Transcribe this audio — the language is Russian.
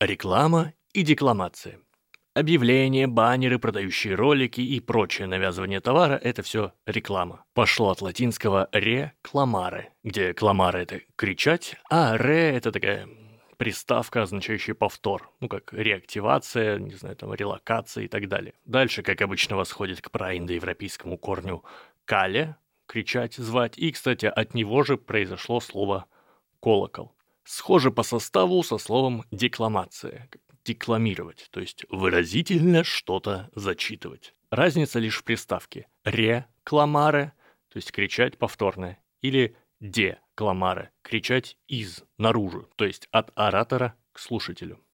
Реклама и декламация. Объявления, баннеры, продающие ролики и прочее навязывание товара – это все реклама. Пошло от латинского «рекламаре», где «кламаре» – это кричать, а «ре» – это такая приставка, означающая повтор. Ну, как реактивация, не знаю, там, релокация и так далее. Дальше, как обычно, восходит к праиндоевропейскому корню «кале», кричать, звать. И, кстати, от него же произошло слово «колокол». Схоже по составу со словом «декламация», декламировать, то есть выразительно что-то зачитывать. Разница лишь в приставке «рекламаре», то есть кричать повторное, или «декламаре», кричать из, наружу, то есть от оратора к слушателю.